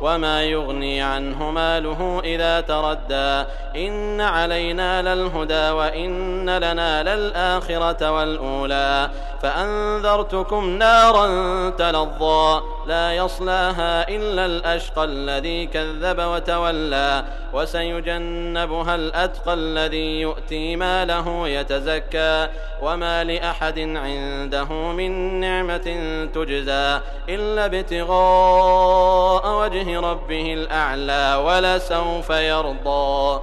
وما يغني عنه ماله إذا تردى إن علينا للهدى وإن لنا للآخرة والأولى فأنذرتكم نارا تلظى لا يصلاها إلا الأشقى الذي كذب وتولى وسيجنبها الأتقى الذي يؤتي ماله يتزكى وما لأحد عنده من نعمة تجزى إلا ابتغاء وجه ربه الأعلى ولسوف يرضى.